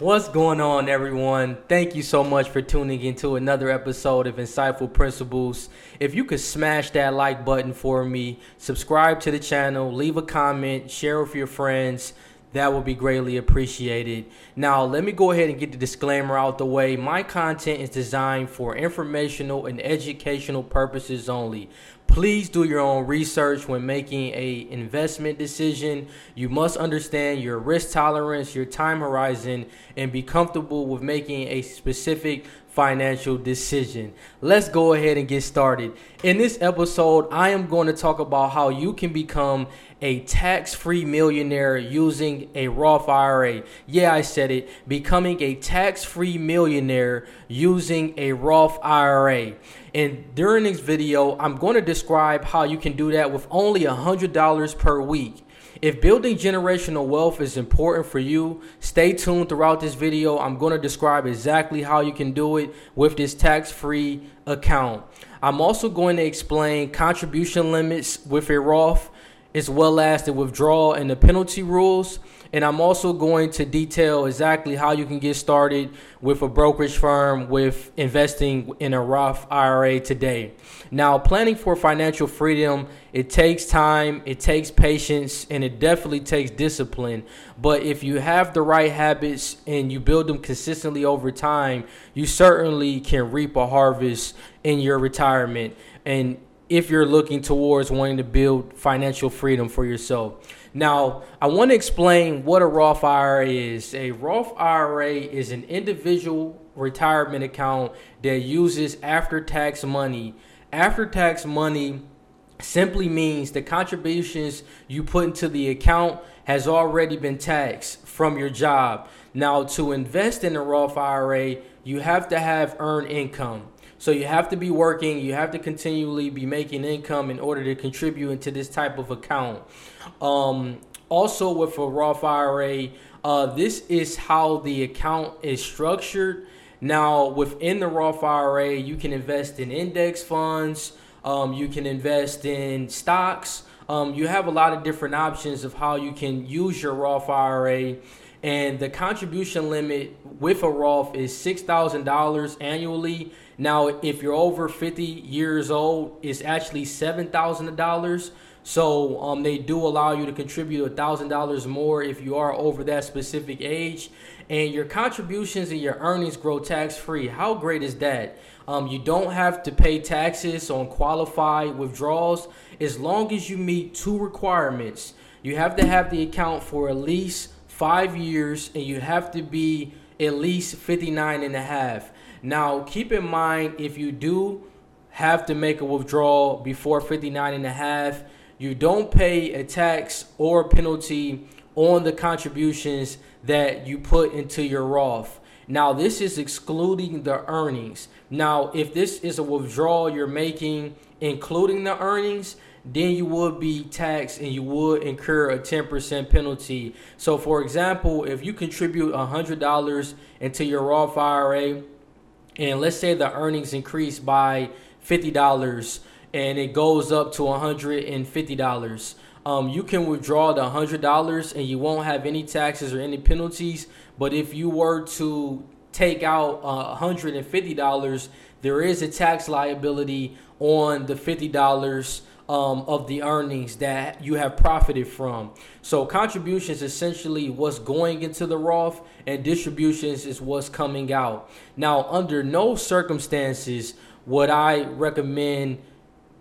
What's going on, everyone? Thank you so much for tuning into another episode of Insightful Principles. If you could smash that like button for me, subscribe to the channel, leave a comment, share with your friends, that would be greatly appreciated. Now, let me go ahead and get the disclaimer out the way. My content is designed for informational and educational purposes only. Please do your own research when making a investment decision. You must understand your risk tolerance, your time horizon, and be comfortable with making a specific financial decision. Let's go ahead and get started. In this episode, I am going to talk about how you can become a tax free millionaire using a Roth IRA. Yeah, I said it. Becoming a tax free millionaire using a Roth IRA. And during this video, I'm going to describe how you can do that with only $100 per week. If building generational wealth is important for you, stay tuned throughout this video. I'm going to describe exactly how you can do it with this tax-free account. I'm also going to explain contribution limits with a Roth as well as the withdrawal and the penalty rules. And I'm also going to detail exactly how you can get started with a brokerage firm with investing in a Roth IRA today. Now, planning for financial freedom, it takes time, it takes patience, and it definitely takes discipline. But if you have the right habits and you build them consistently over time, you certainly can reap a harvest in your retirement. And if you're looking towards wanting to build financial freedom for yourself. Now, I want to explain what a Roth IRA is. A Roth IRA is an individual retirement account that uses after tax money. After tax money simply means the contributions you put into the account has already been taxed from your job. Now, to invest in a Roth IRA, you have to have earned income. So you have to be working, you have to continually be making income in order to contribute into this type of account. Um, also, with a Roth IRA, uh, this is how the account is structured. Now, within the Roth IRA, you can invest in index funds, um, you can invest in stocks. Um, you have a lot of different options of how you can use your Roth IRA. And the contribution limit with a Roth is $6,000 annually now, if you're over 50 years old, it's actually $7,000. So um, they do allow you to contribute $1,000 more if you are over that specific age. And your contributions and your earnings grow tax free. How great is that? Um, you don't have to pay taxes on qualified withdrawals as long as you meet two requirements. You have to have the account for at least five years and you have to be at least 59 and a half. Now, keep in mind if you do have to make a withdrawal before 59 and a half, you don't pay a tax or penalty on the contributions that you put into your Roth. Now, this is excluding the earnings. Now, if this is a withdrawal you're making, including the earnings, then you would be taxed and you would incur a 10% penalty. So, for example, if you contribute $100 into your Roth IRA, and let's say the earnings increase by $50 and it goes up to $150 um, you can withdraw the $100 and you won't have any taxes or any penalties. But if you were to take out uh, $150 there is a tax liability on the $50 um, of the earnings that you have profited from. So contributions essentially what's going into the Roth, and distributions is what's coming out. Now, under no circumstances would I recommend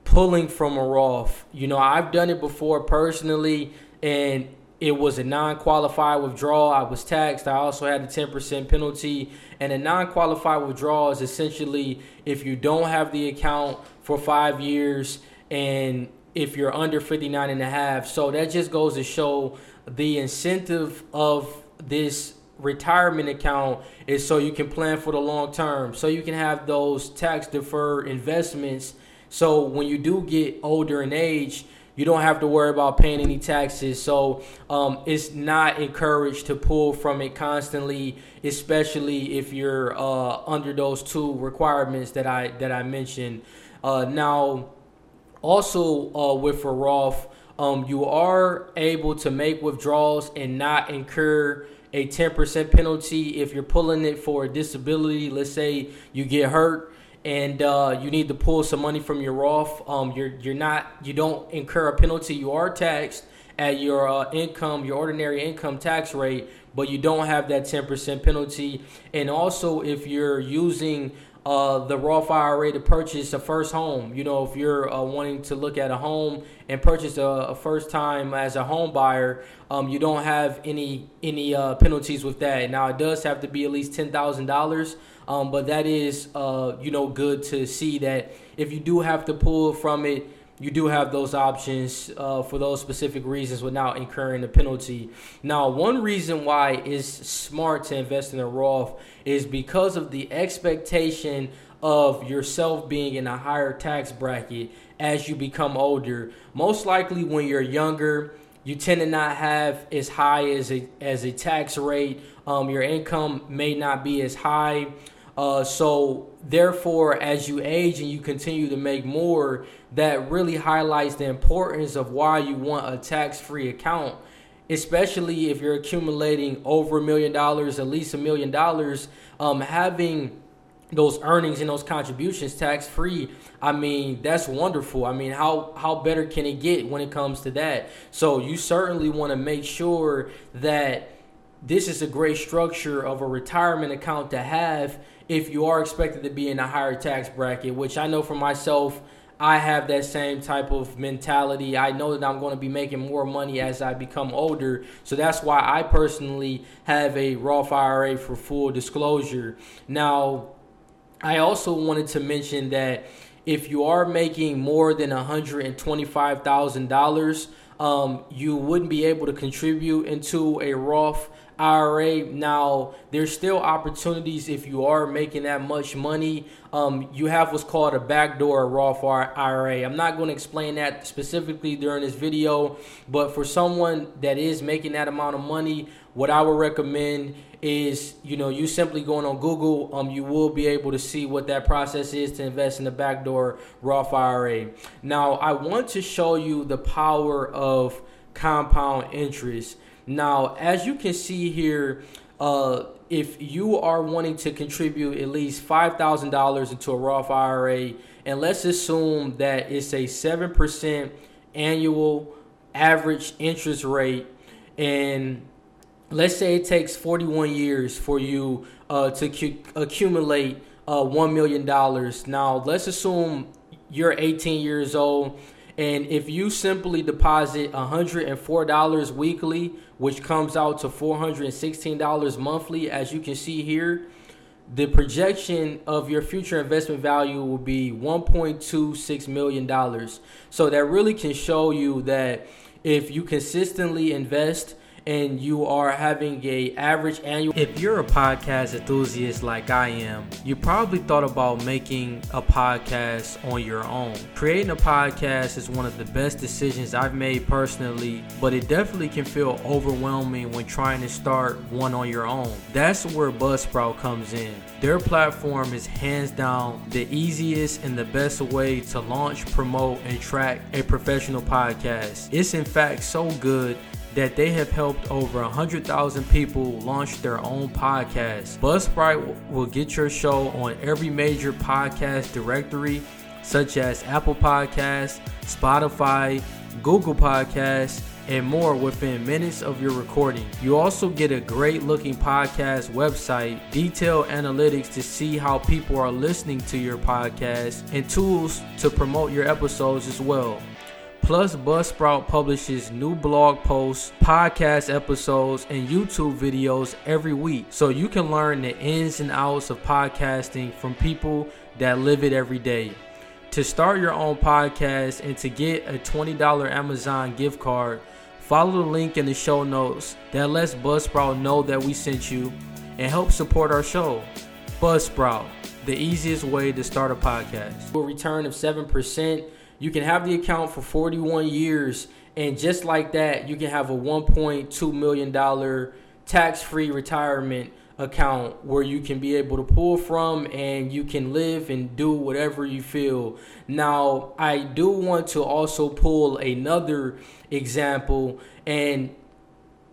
pulling from a Roth. You know, I've done it before personally, and it was a non-qualified withdrawal. I was taxed. I also had a 10% penalty. And a non-qualified withdrawal is essentially if you don't have the account for five years and if you're under 59 and a half. So that just goes to show the incentive of this retirement account is so you can plan for the long term. So you can have those tax deferred investments. So when you do get older in age, you don't have to worry about paying any taxes. So um, it's not encouraged to pull from it constantly, especially if you're uh, under those two requirements that I that I mentioned. Uh, now also, uh, with a Roth, um, you are able to make withdrawals and not incur a 10% penalty if you're pulling it for a disability. Let's say you get hurt and uh, you need to pull some money from your Roth. Um, you're you're not you don't incur a penalty. You are taxed at your uh, income, your ordinary income tax rate, but you don't have that 10% penalty. And also, if you're using uh, the Roth IRA to purchase a first home. You know, if you're uh, wanting to look at a home and purchase a, a first time as a home buyer, um, you don't have any any uh, penalties with that. Now, it does have to be at least ten thousand dollars, um, but that is uh, you know good to see that if you do have to pull from it you do have those options uh, for those specific reasons without incurring a penalty. Now, one reason why it's smart to invest in a Roth is because of the expectation of yourself being in a higher tax bracket as you become older. Most likely, when you're younger, you tend to not have as high as a as a tax rate. Um, your income may not be as high. Uh, so therefore, as you age and you continue to make more, that really highlights the importance of why you want a tax-free account, especially if you're accumulating over a million dollars, at least a million dollars. Um, having those earnings and those contributions tax free i mean that's wonderful i mean how how better can it get when it comes to that so you certainly want to make sure that this is a great structure of a retirement account to have if you are expected to be in a higher tax bracket, which I know for myself, I have that same type of mentality. I know that I'm going to be making more money as I become older. So that's why I personally have a Roth IRA for full disclosure. Now, I also wanted to mention that if you are making more than $125,000, um, you wouldn't be able to contribute into a Roth IRA. Now, there's still opportunities if you are making that much money. Um, you have what's called a backdoor Roth IRA. I'm not going to explain that specifically during this video, but for someone that is making that amount of money, what I would recommend is you know you simply going on Google, um, you will be able to see what that process is to invest in the backdoor Roth IRA. Now, I want to show you the power of compound interest. Now, as you can see here, uh, if you are wanting to contribute at least $5,000 into a Roth IRA, and let's assume that it's a 7% annual average interest rate, and let's say it takes 41 years for you uh, to cu- accumulate uh, $1 million. Now, let's assume you're 18 years old and if you simply deposit $104 weekly, which comes out to $416 monthly, as you can see here, the projection of your future investment value will be $1.26 million. So that really can show you that if you consistently invest and you are having a average annual. If you're a podcast enthusiast like I am you probably thought about making a podcast on your own. Creating a podcast is one of the best decisions I've made personally but it definitely can feel overwhelming when trying to start one on your own. That's where Buzzsprout comes in. Their platform is hands down the easiest and the best way to launch promote and track a professional podcast. It's in fact so good that they have helped over 100,000 people launch their own podcast. Buzzsprout will get your show on every major podcast directory, such as Apple Podcasts, Spotify, Google Podcasts, and more within minutes of your recording. You also get a great looking podcast website, detailed analytics to see how people are listening to your podcast, and tools to promote your episodes as well. Plus, Buzzsprout publishes new blog posts, podcast episodes, and YouTube videos every week. So you can learn the ins and outs of podcasting from people that live it every day. To start your own podcast and to get a $20 Amazon gift card, follow the link in the show notes that lets Buzzsprout know that we sent you and help support our show. Buzzsprout, the easiest way to start a podcast. A return of 7% you can have the account for 41 years, and just like that, you can have a 1.2 million dollar tax-free retirement account where you can be able to pull from and you can live and do whatever you feel. Now, I do want to also pull another example and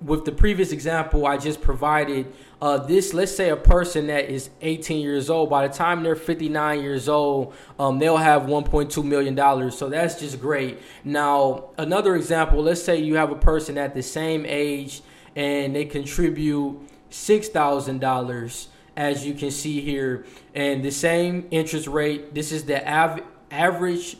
with the previous example I just provided, uh, this let's say a person that is 18 years old, by the time they're 59 years old, um, they'll have 1.2 million dollars. So that's just great. Now another example, let's say you have a person at the same age and they contribute six thousand dollars, as you can see here, and the same interest rate. This is the av- average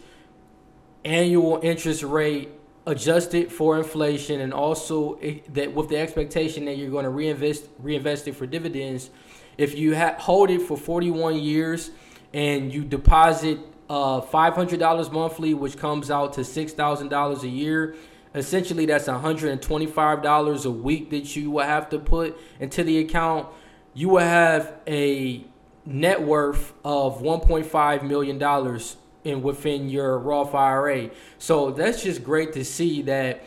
annual interest rate adjusted for inflation and also that with the expectation that you're going to reinvest reinvest it for dividends if you ha- hold it for 41 years and you deposit uh, $500 monthly which comes out to $6000 a year essentially that's $125 a week that you will have to put into the account you will have a net worth of $1.5 million in within your Roth IRA. So that's just great to see that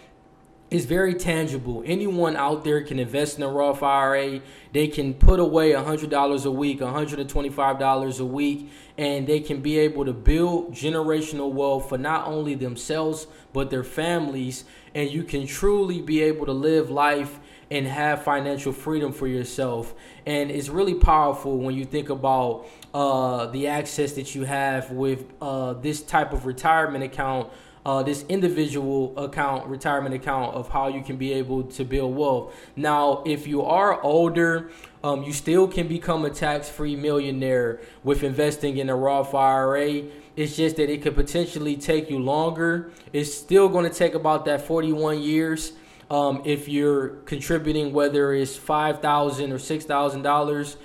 it's very tangible. Anyone out there can invest in a Roth IRA. They can put away $100 a week, $125 a week, and they can be able to build generational wealth for not only themselves, but their families. And you can truly be able to live life and have financial freedom for yourself. And it's really powerful when you think about uh, the access that you have with uh, this type of retirement account. Uh, this individual account, retirement account, of how you can be able to build wealth. Now, if you are older, um, you still can become a tax free millionaire with investing in a Roth IRA. It's just that it could potentially take you longer. It's still going to take about that 41 years um, if you're contributing, whether it's five thousand or six thousand um, dollars,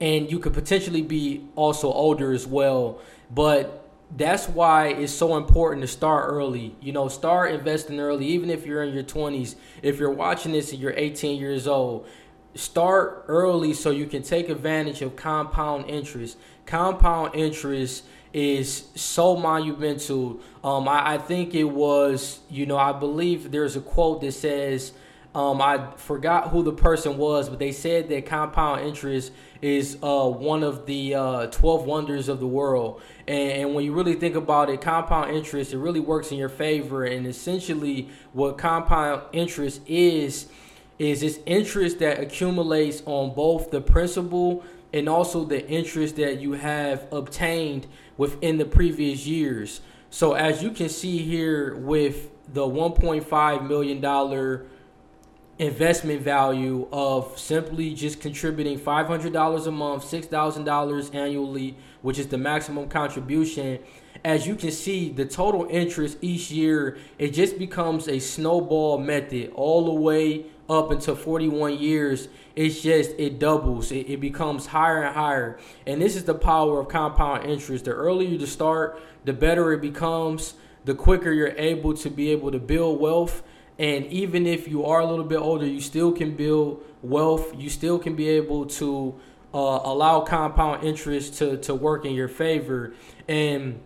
and you could potentially be also older as well. But that's why it's so important to start early. You know, start investing early, even if you're in your 20s. If you're watching this and you're 18 years old, start early so you can take advantage of compound interest. Compound interest is so monumental. Um, I, I, think it was, you know, I believe there's a quote that says, um, I forgot who the person was, but they said that compound interest is uh, one of the uh, 12 wonders of the world. And, and, when you really think about it, compound interest, it really works in your favor. And essentially, what compound interest is, is this interest that accumulates on both the principal and also the interest that you have obtained within the previous years. So as you can see here with the 1.5 million dollar investment value of simply just contributing $500 a month, $6,000 annually, which is the maximum contribution. As you can see, the total interest each year, it just becomes a snowball method all the way up until 41 years, it's just it doubles. It, it becomes higher and higher. And this is the power of compound interest. The earlier you start, the better it becomes, the quicker you're able to be able to build wealth. And even if you are a little bit older, you still can build wealth. You still can be able to uh, allow compound interest to, to work in your favor. And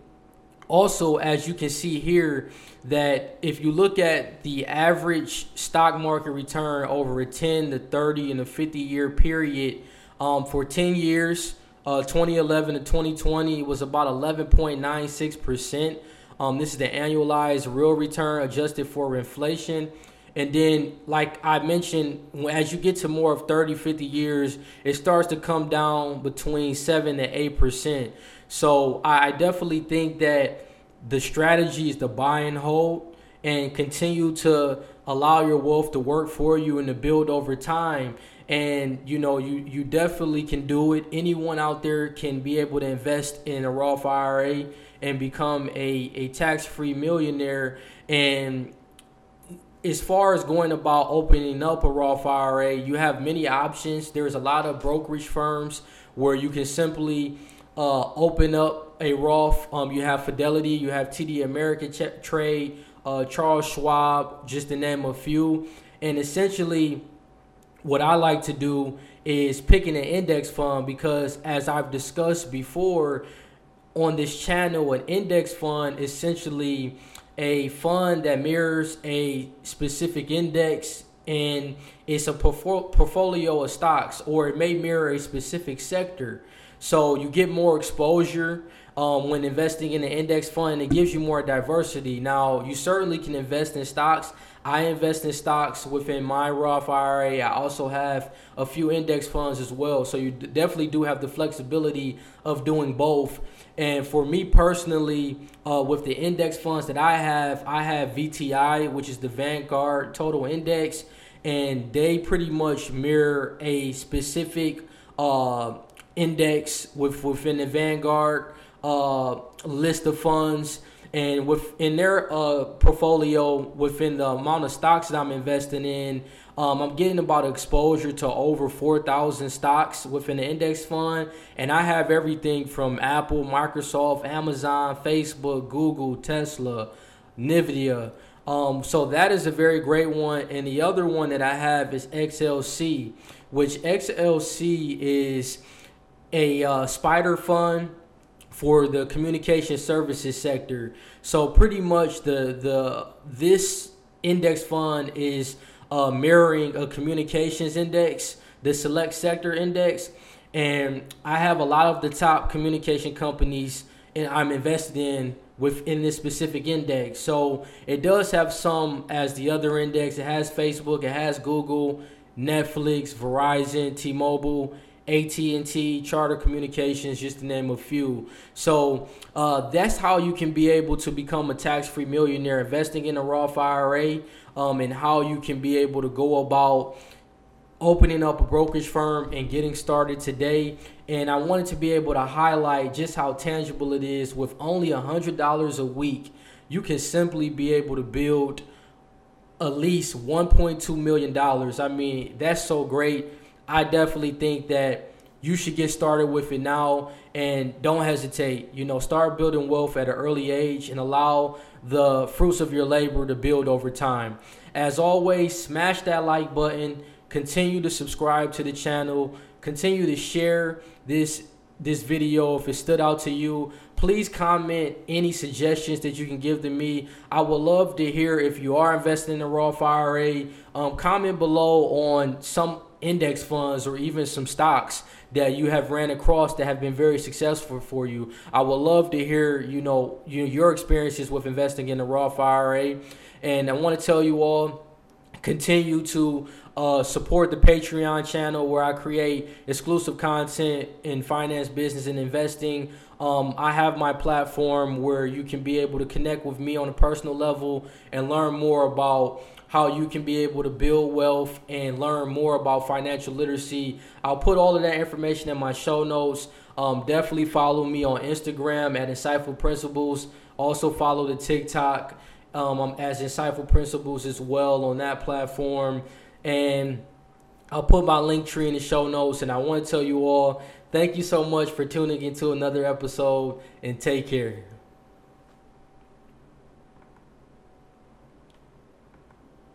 also, as you can see here, that if you look at the average stock market return over a 10 to 30 and a 50 year period um, for 10 years, uh, 2011 to 2020 was about 11.96%. Um, this is the annualized real return adjusted for inflation. And then, like I mentioned, as you get to more of 30, 50 years, it starts to come down between 7 and 8%. So I definitely think that the strategy is to buy and hold and continue to allow your wealth to work for you and to build over time. And you know you you definitely can do it. Anyone out there can be able to invest in a Roth IRA and become a, a tax-free millionaire. And as far as going about opening up a Roth IRA, you have many options. There's a lot of brokerage firms where you can simply uh, open up a Roth. Um, you have Fidelity, you have TD American Ch- Trade, uh, Charles Schwab, just to name a few. And essentially, what I like to do is picking an index fund because, as I've discussed before on this channel, an index fund essentially a fund that mirrors a specific index and it's a portfolio of stocks, or it may mirror a specific sector. So you get more exposure um, when investing in an index fund. It gives you more diversity. Now, you certainly can invest in stocks. I invest in stocks within my Roth IRA. I also have a few index funds as well. So you definitely do have the flexibility of doing both. And for me personally, uh, with the index funds that I have, I have VTI, which is the Vanguard Total Index, and they pretty much mirror a specific uh, index with within the Vanguard uh, list of funds and within their uh, portfolio within the amount of stocks that i'm investing in um, i'm getting about exposure to over 4000 stocks within the index fund. And i have everything from apple microsoft amazon facebook google tesla nvidia. Um, so that is a very great one. And the other one that i have is xlc which xlc is a uh, spider fund for the communication services sector. So pretty much the the this index fund is uh, mirroring a communications index, the select sector index, and I have a lot of the top communication companies and I'm invested in within this specific index. So it does have some as the other index. It has Facebook, it has Google, Netflix, Verizon, T-Mobile AT&T, Charter Communications, just to name a few. So uh, that's how you can be able to become a tax-free millionaire, investing in a Roth IRA, um, and how you can be able to go about opening up a brokerage firm and getting started today. And I wanted to be able to highlight just how tangible it is. With only $100 a week, you can simply be able to build at least $1.2 million. I mean, that's so great I definitely think that you should get started with it now and don't hesitate. You know, start building wealth at an early age and allow the fruits of your labor to build over time. As always, smash that like button, continue to subscribe to the channel, continue to share this this video if it stood out to you. Please comment any suggestions that you can give to me. I would love to hear if you are investing in a roth ira um, comment below on some index funds or even some stocks that you have ran across that have been very successful for you. I would love to hear, you know, you, your experiences with investing in the Roth IRA. And I want to tell you all, continue to uh, support the Patreon channel where I create exclusive content in finance, business, and investing. Um, I have my platform where you can be able to connect with me on a personal level and learn more about how you can be able to build wealth and learn more about financial literacy. I'll put all of that information in my show notes. Um, definitely follow me on Instagram at Insightful Principles. Also follow the TikTok um, as Insightful Principles as well on that platform. And I'll put my Linktree in the show notes. And I want to tell you all, thank you so much for tuning into another episode and take care.